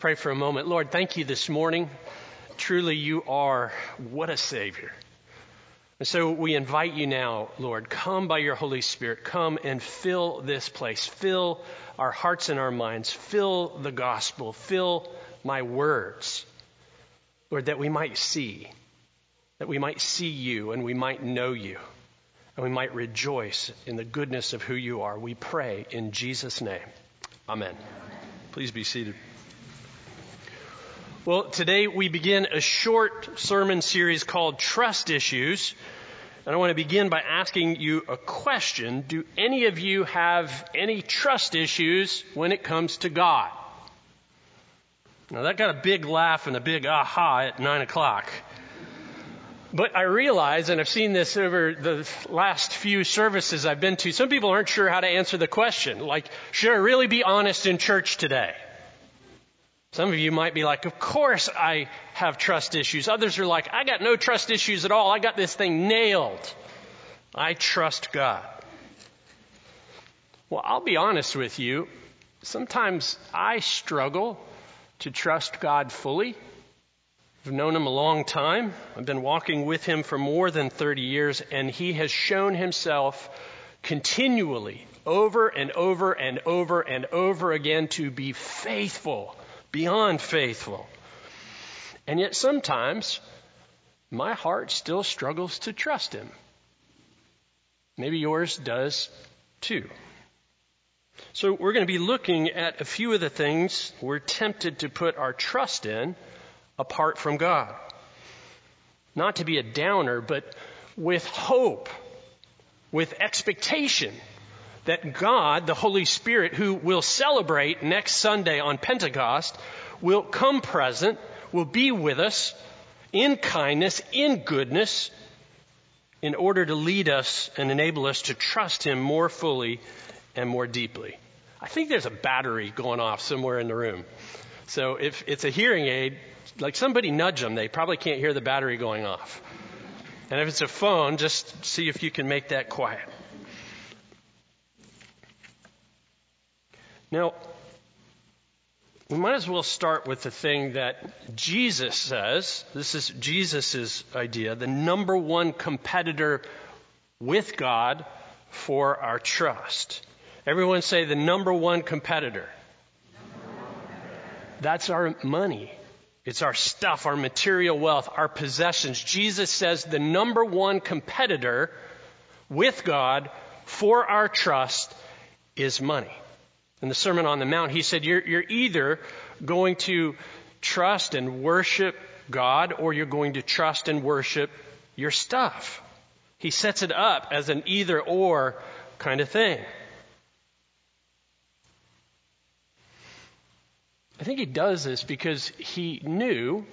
pray for a moment. Lord, thank you this morning. Truly, you are what a Savior. And so we invite you now, Lord, come by your Holy Spirit. Come and fill this place. Fill our hearts and our minds. Fill the gospel. Fill my words. Lord, that we might see, that we might see you and we might know you and we might rejoice in the goodness of who you are. We pray in Jesus' name. Amen. Please be seated. Well, today we begin a short sermon series called Trust Issues. And I want to begin by asking you a question. Do any of you have any trust issues when it comes to God? Now that got a big laugh and a big aha at nine o'clock. But I realize, and I've seen this over the last few services I've been to, some people aren't sure how to answer the question. Like, should I really be honest in church today? Some of you might be like, of course I have trust issues. Others are like, I got no trust issues at all. I got this thing nailed. I trust God. Well, I'll be honest with you. Sometimes I struggle to trust God fully. I've known him a long time. I've been walking with him for more than 30 years and he has shown himself continually over and over and over and over again to be faithful beyond faithful. And yet sometimes my heart still struggles to trust Him. Maybe yours does too. So we're going to be looking at a few of the things we're tempted to put our trust in apart from God. Not to be a downer, but with hope, with expectation that God, the Holy Spirit, who will celebrate next Sunday on Pentecost, will come present, will be with us in kindness, in goodness, in order to lead us and enable us to trust Him more fully and more deeply. I think there's a battery going off somewhere in the room. So if it's a hearing aid, like somebody nudge them, they probably can't hear the battery going off. And if it's a phone, just see if you can make that quiet. Now, we might as well start with the thing that Jesus says. This is Jesus' idea, the number one competitor with God for our trust. Everyone say the number one competitor. That's our money. It's our stuff, our material wealth, our possessions. Jesus says the number one competitor with God for our trust is money in the Sermon on the Mount, he said, you're, you're either going to trust and worship God or you're going to trust and worship your stuff. He sets it up as an either or kind of thing. I think he does this because he knew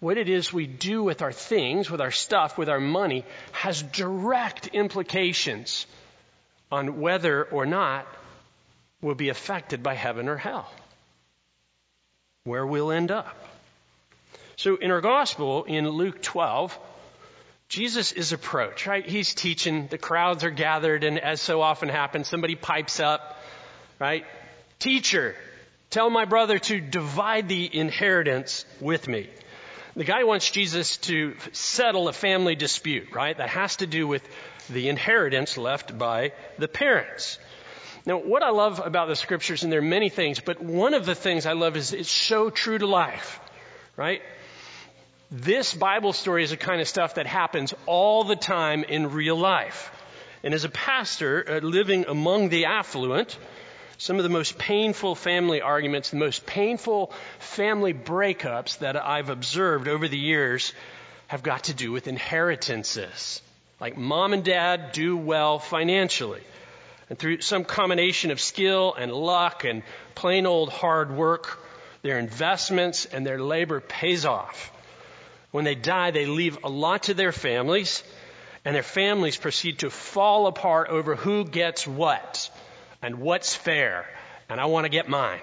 what it is we do with our things, with our stuff, with our money, has direct implications on whether or not will be affected by heaven or hell. Where we'll end up. So in our gospel, in Luke 12, Jesus is approached, right? He's teaching, the crowds are gathered, and as so often happens, somebody pipes up, right? Teacher, tell my brother to divide the inheritance with me. The guy wants Jesus to settle a family dispute, right? That has to do with the inheritance left by the parents. Now, what I love about the scriptures, and there are many things, but one of the things I love is it's so true to life, right? This Bible story is the kind of stuff that happens all the time in real life. And as a pastor uh, living among the affluent, some of the most painful family arguments, the most painful family breakups that I've observed over the years have got to do with inheritances. Like mom and dad do well financially. And through some combination of skill and luck and plain old hard work, their investments and their labor pays off. When they die, they leave a lot to their families, and their families proceed to fall apart over who gets what and what's fair, and I want to get mine.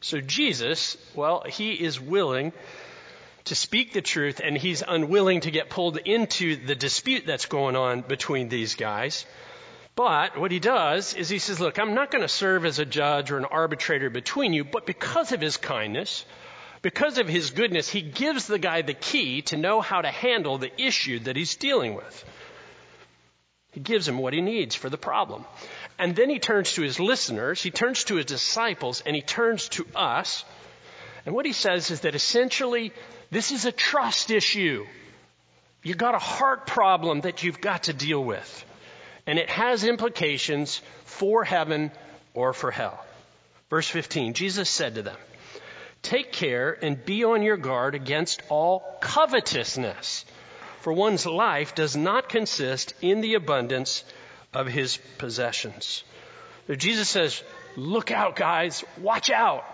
So Jesus, well, he is willing to speak the truth, and he's unwilling to get pulled into the dispute that's going on between these guys But what he does is he says, look, I'm not going to serve as a judge or an arbitrator between you, but because of his kindness, because of his goodness, he gives the guy the key to know how to handle the issue that he's dealing with. He gives him what he needs for the problem. And then he turns to his listeners, he turns to his disciples, and he turns to us. And what he says is that essentially, this is a trust issue. You've got a heart problem that you've got to deal with and it has implications for heaven or for hell. Verse 15, Jesus said to them, Take care and be on your guard against all covetousness, for one's life does not consist in the abundance of his possessions. Jesus says, Look out, guys, watch out.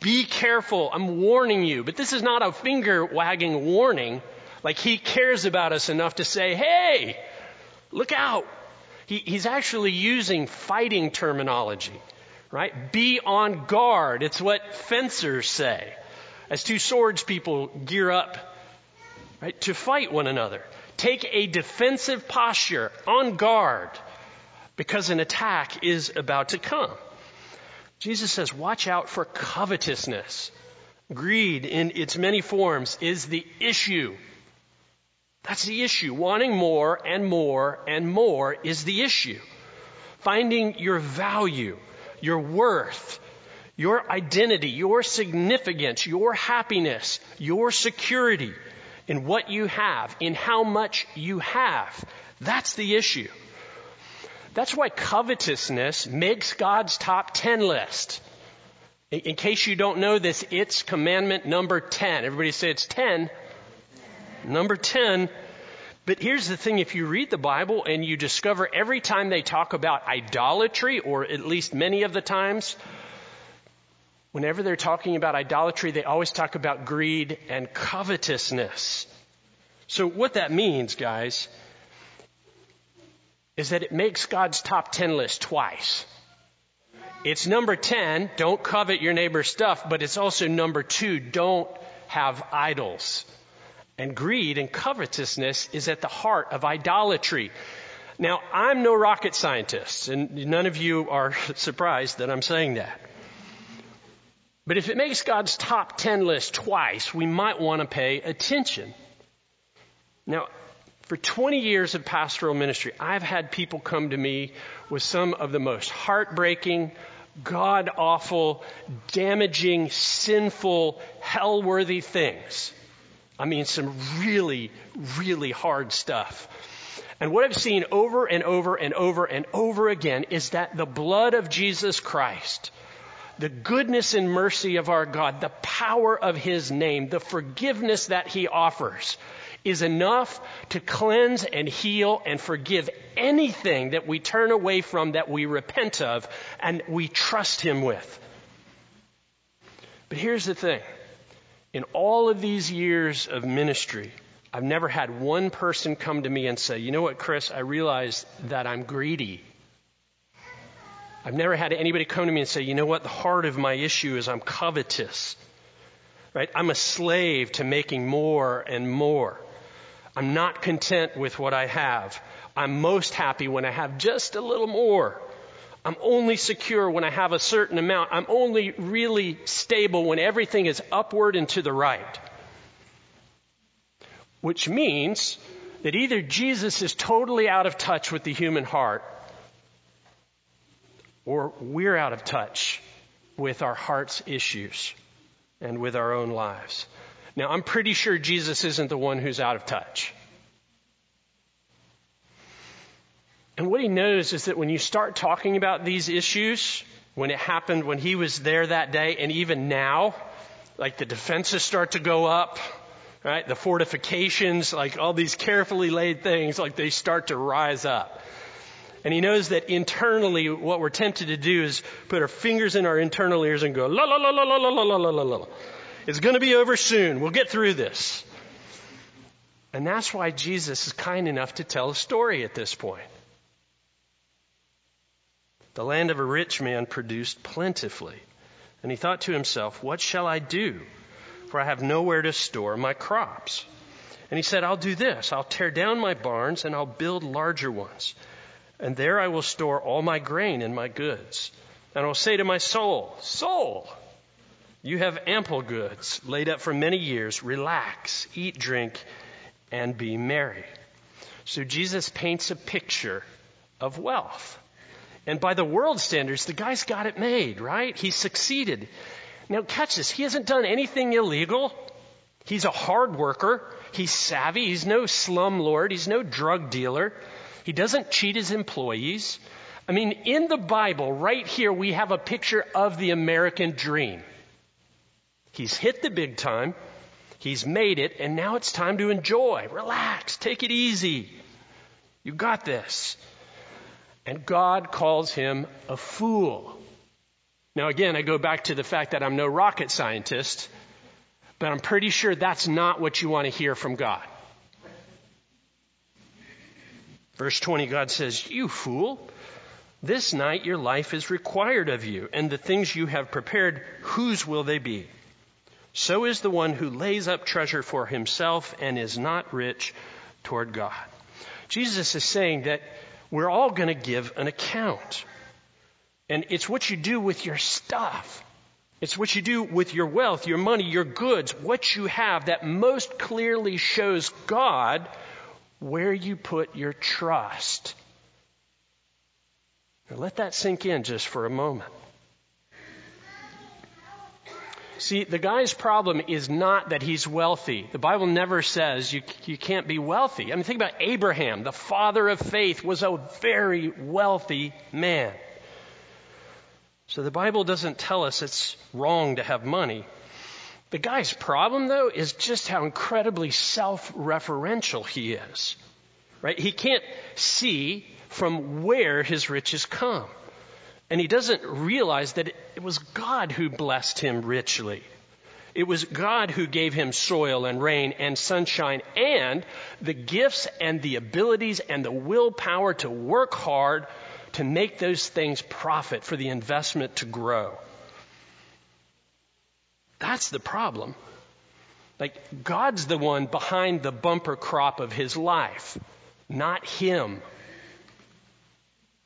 Be careful. I'm warning you. But this is not a finger wagging warning. Like he cares about us enough to say, hey, look out. He, he's actually using fighting terminology, right? Be on guard. It's what fencers say. As two swords people gear up, right, to fight one another. Take a defensive posture, on guard, because an attack is about to come. Jesus says, watch out for covetousness. Greed in its many forms is the issue that's the issue. Wanting more and more and more is the issue. Finding your value, your worth, your identity, your significance, your happiness, your security in what you have, in how much you have. That's the issue. That's why covetousness makes God's top 10 list. In case you don't know this, it's commandment number 10. Everybody say it's 10. Number 10. But here's the thing if you read the Bible and you discover every time they talk about idolatry, or at least many of the times, whenever they're talking about idolatry, they always talk about greed and covetousness. So what that means, guys, is that it makes God's top 10 list twice. It's number 10, don't covet your neighbor's stuff, but it's also number 2, don't have idols. And greed and covetousness is at the heart of idolatry. Now, I'm no rocket scientist, and none of you are surprised that I'm saying that. But if it makes God's top 10 list twice, we might want to pay attention. Now, for 20 years of pastoral ministry, I've had people come to me with some of the most heartbreaking, God awful, damaging, sinful, hell worthy things. I mean, some really, really hard stuff. And what I've seen over and over and over and over again is that the blood of Jesus Christ, the goodness and mercy of our God, the power of His name, the forgiveness that He offers is enough to cleanse and heal and forgive anything that we turn away from that we repent of and we trust Him with. But here's the thing. In all of these years of ministry, I've never had one person come to me and say, you know what, Chris, I realize that I'm greedy. I've never had anybody come to me and say, you know what, the heart of my issue is I'm covetous. Right? I'm a slave to making more and more. I'm not content with what I have. I'm most happy when I have just a little more. I'm only secure when I have a certain amount. I'm only really stable when everything is upward and to the right. Which means that either Jesus is totally out of touch with the human heart, or we're out of touch with our heart's issues and with our own lives. Now, I'm pretty sure Jesus isn't the one who's out of touch. And what he knows is that when you start talking about these issues, when it happened when he was there that day, and even now, like the defenses start to go up, right? The fortifications, like all these carefully laid things, like they start to rise up. And he knows that internally, what we're tempted to do is put our fingers in our internal ears and go, la la la la la la la la la la. It's going to be over soon. We'll get through this. And that's why Jesus is kind enough to tell a story at this point. The land of a rich man produced plentifully. And he thought to himself, What shall I do? For I have nowhere to store my crops. And he said, I'll do this. I'll tear down my barns and I'll build larger ones. and there I will store all my grain and my goods. And I will say to my soul, Soul, you have ample goods laid up for many years. Relax, eat, drink, and be merry. So Jesus paints a picture of wealth. And by the world standards, the guy's got it made, right? He's succeeded. Now catch this. He hasn't done anything illegal. He's a hard worker. He's savvy. He's no slumlord. He's no drug dealer. He doesn't cheat his employees. I mean, in the Bible, right here, we have a picture of the American dream. He's hit the big time. He's made it, and now it's time to enjoy. Relax. Take it easy. You got this. And God calls him a fool. Now, again, I go back to the fact that I'm no rocket scientist, but I'm pretty sure that's not what you want to hear from God. Verse 20, God says, You fool, this night your life is required of you, and the things you have prepared, whose will they be? So is the one who lays up treasure for himself and is not rich toward God. Jesus is saying that we're all going to give an account. And it's what you do with your stuff. It's what you do with your wealth, your money, your goods, what you have that most clearly shows God where you put your trust. Now let that sink in just for a moment. See, the guy's problem is not that he's wealthy. The Bible never says you, you can't be wealthy. I mean, think about Abraham, the father of faith, was a very wealthy man. So the Bible doesn't tell us it's wrong to have money. The guy's problem, though, is just how incredibly self referential he is. Right? He can't see from where his riches come. And he doesn't realize that it was God who blessed him richly. It was God who gave him soil and rain and sunshine and the gifts and the abilities and the willpower to work hard to make those things profit for the investment to grow. That's the problem. Like, God's the one behind the bumper crop of his life, not him.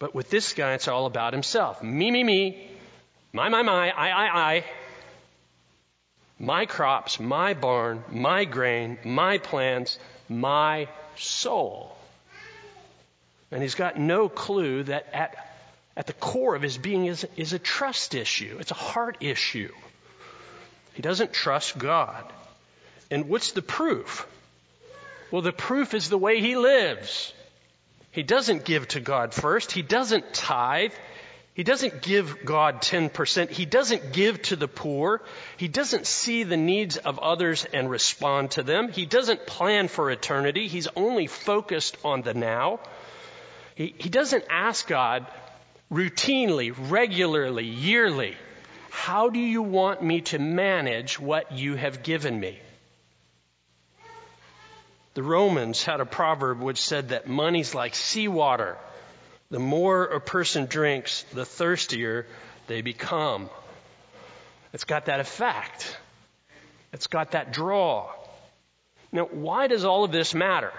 But with this guy, it's all about himself. Me, me, me. My, my, my. I, I, I. My crops, my barn, my grain, my plans, my soul. And he's got no clue that at, at the core of his being is, is a trust issue. It's a heart issue. He doesn't trust God. And what's the proof? Well, the proof is the way he lives. He doesn't give to God first. He doesn't tithe. He doesn't give God 10%. He doesn't give to the poor. He doesn't see the needs of others and respond to them. He doesn't plan for eternity. He's only focused on the now. He, he doesn't ask God routinely, regularly, yearly, how do you want me to manage what you have given me? The Romans had a proverb which said that money's like seawater. The more a person drinks, the thirstier they become. It's got that effect. It's got that draw. Now, why does all of this matter?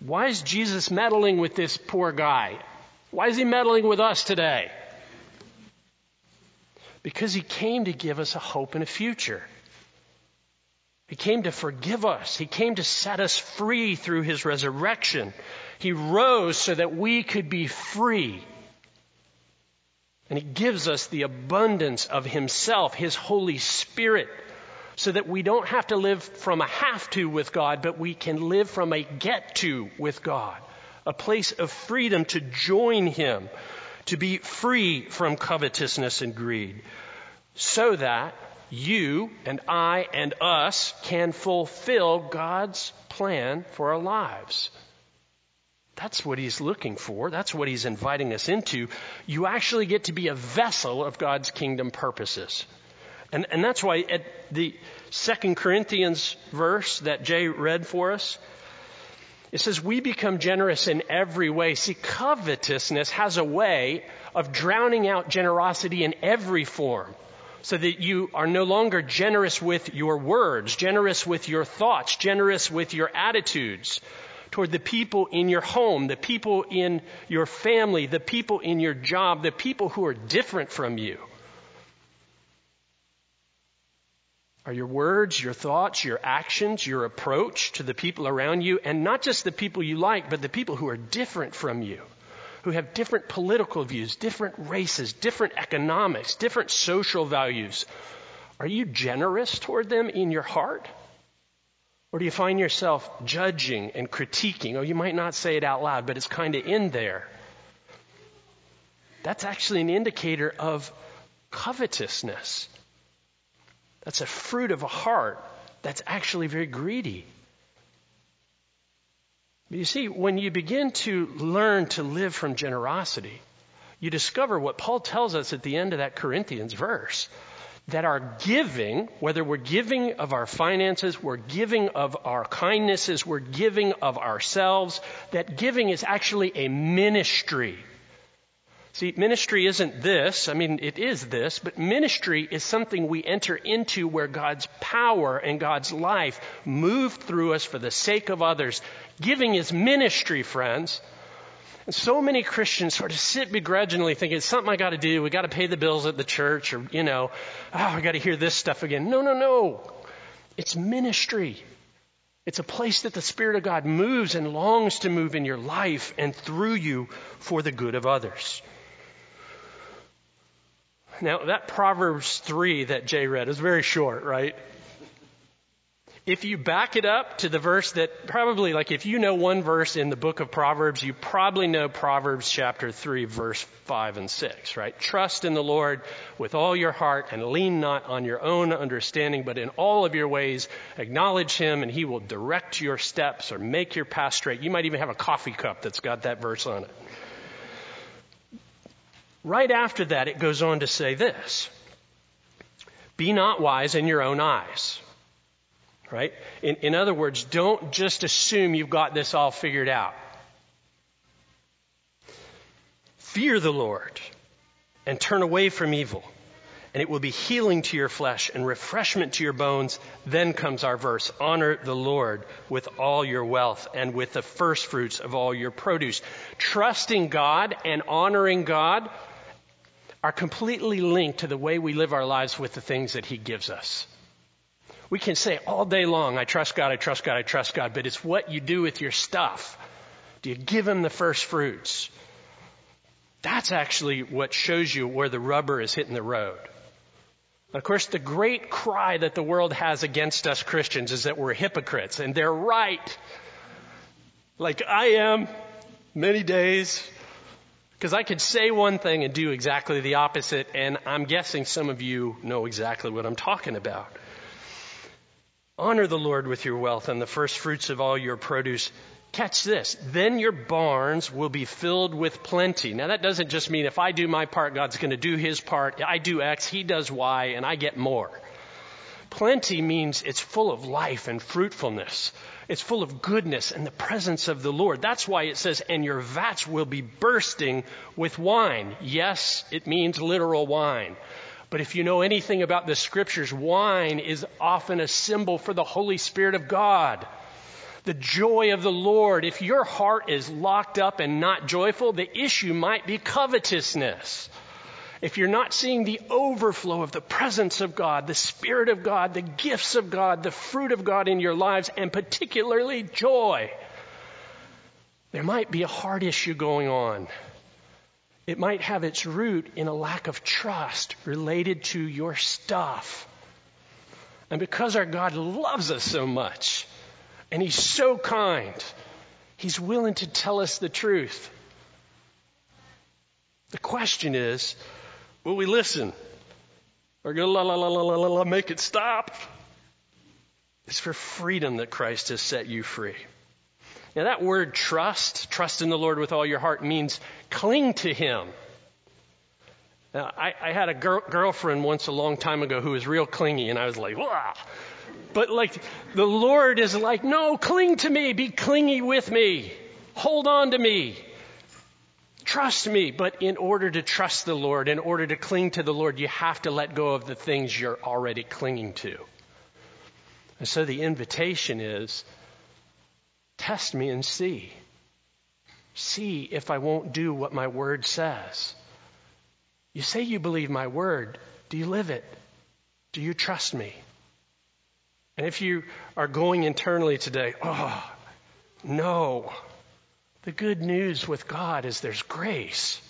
Why is Jesus meddling with this poor guy? Why is he meddling with us today? Because he came to give us a hope and a future. He came to forgive us. He came to set us free through his resurrection. He rose so that we could be free. And he gives us the abundance of himself, his Holy Spirit, so that we don't have to live from a have to with God, but we can live from a get to with God. A place of freedom to join him, to be free from covetousness and greed, so that you and I and us can fulfill God's plan for our lives. That's what he's looking for. That's what he's inviting us into. You actually get to be a vessel of God's kingdom purposes. And, and that's why at the Second Corinthians verse that Jay read for us, it says, we become generous in every way. See, covetousness has a way of drowning out generosity in every form so that you are no longer generous with your words, generous with your thoughts, generous with your attitudes. toward the people in your home, the people in your family, the people in your job, the people who are different from you? Are your words, your thoughts, your actions, your approach to the people around you, and not just the people you like, but the people who are different from you, who have different political views, different races, different economics, different social values, are you generous toward them in your heart? Or do you find yourself judging and critiquing? Oh, you might not say it out loud, but it's kind of in there. That's actually an indicator of covetousness. That's a fruit of a heart that's actually very greedy. But you see, when you begin to learn to live from generosity, you discover what Paul tells us at the end of that Corinthians verse that our giving, whether we're giving of our finances, we're giving of our kindnesses, we're giving of ourselves, that giving is actually a ministry. See, ministry isn't this. I mean, it is this, but ministry is something we enter into where God's power and God's life move through us for the sake of others. Giving is ministry, friends. And so many Christians sort of sit begrudgingly thinking it's something I got to do. We got to pay the bills at the church, or you know, oh, I got to hear this stuff again. No, no, no. It's ministry. It's a place that the Spirit of God moves and longs to move in your life and through you for the good of others. Now, that Proverbs 3 that Jay read is very short, right? If you back it up to the verse that probably, like if you know one verse in the book of Proverbs, you probably know Proverbs chapter 3, verse 5 and 6, right? Trust in the Lord with all your heart and lean not on your own understanding, but in all of your ways acknowledge Him and He will direct your steps or make your path straight. You might even have a coffee cup that's got that verse on it. Right after that, it goes on to say this Be not wise in your own eyes right? In, in other words, don't just assume you've got this all figured out. Fear the Lord and turn away from evil, and it will be healing to your flesh and refreshment to your bones. Then comes our verse Honor the Lord with all your wealth and with the first fruits of all your produce. Trusting God and honoring God are completely linked to the way we live our lives with the things that He gives us. We can say all day long, I trust God, I trust God, I trust God, but it's what you do with your stuff. Do you give Him the first fruits? That's actually what shows you where the rubber is hitting the road. Of course, the great cry that the world has against us Christians is that we're hypocrites, and they're right. Like I am many days, because I could say one thing and do exactly the opposite, and I'm guessing some of you know exactly what I'm talking about. Honor the Lord with your wealth and the first fruits of all your produce. Catch this. Then your barns will be filled with plenty. Now that doesn't just mean if I do my part, God's going to do his part. I do X, he does Y, and I get more. Plenty means it's full of life and fruitfulness. It's full of goodness and the presence of the Lord. That's why it says, and your vats will be bursting with wine. Yes, it means literal wine. But if you know anything about the scriptures, wine is often a symbol for the Holy Spirit of God. The joy of the Lord. If your heart is locked up and not joyful, the issue might be covetousness. If you're not seeing the overflow of the presence of God, the Spirit of God, the gifts of God, the fruit of God in your lives, and particularly joy, there might be a heart issue going on. It might have its root in a lack of trust related to your stuff. And because our God loves us so much, and He's so kind, He's willing to tell us the truth. The question is, will we listen? Or go la la la la la la make it stop? It's for freedom that Christ has set you free. Now, that word trust, trust in the Lord with all your heart, means cling to Him. Now, I, I had a girl, girlfriend once a long time ago who was real clingy, and I was like, Wah! But like, the Lord is like, no, cling to me, be clingy with me, hold on to me, trust me. But in order to trust the Lord, in order to cling to the Lord, you have to let go of the things you're already clinging to. And so the invitation is Test me and see. See if I won't do what my word says. You say you believe my word. Do you live it? Do you trust me? And if you are going internally today, oh, no. The good news with God is there's grace.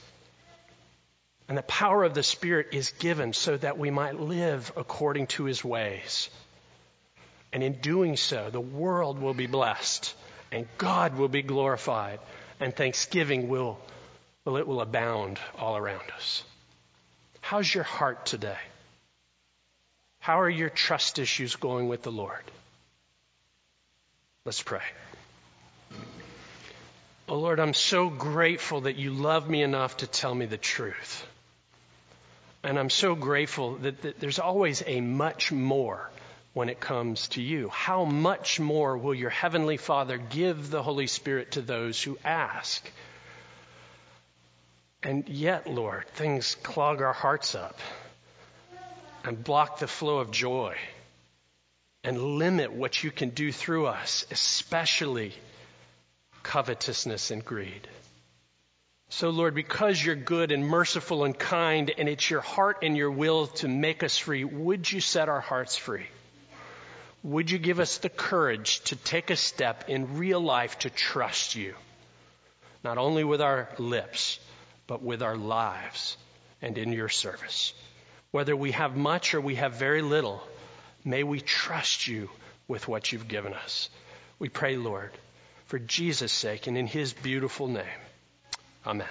And the power of the Spirit is given so that we might live according to his ways. And in doing so, the world will be blessed and God will be glorified and thanksgiving will, well, it will abound all around us. How's your heart today? How are your trust issues going with the Lord? Let's pray. Oh Lord, I'm so grateful that you love me enough to tell me the truth. And I'm so grateful that, that, there's always a much more when it comes to you. How much more will your Heavenly Father give the Holy Spirit to those who ask? And yet, Lord, things clog our hearts up and block the flow of joy and limit what you can do through us, especially covetousness and greed. So, Lord, because you're good and merciful and kind, and it's your heart and your will to make us free, would you set our hearts free? Would you give us the courage to take a step in real life to trust you? Not only with our lips, but with our lives and in your service. Whether we have much or we have very little, may we trust you with what you've given us. We pray, Lord, for Jesus' sake and in his beautiful name. Amen.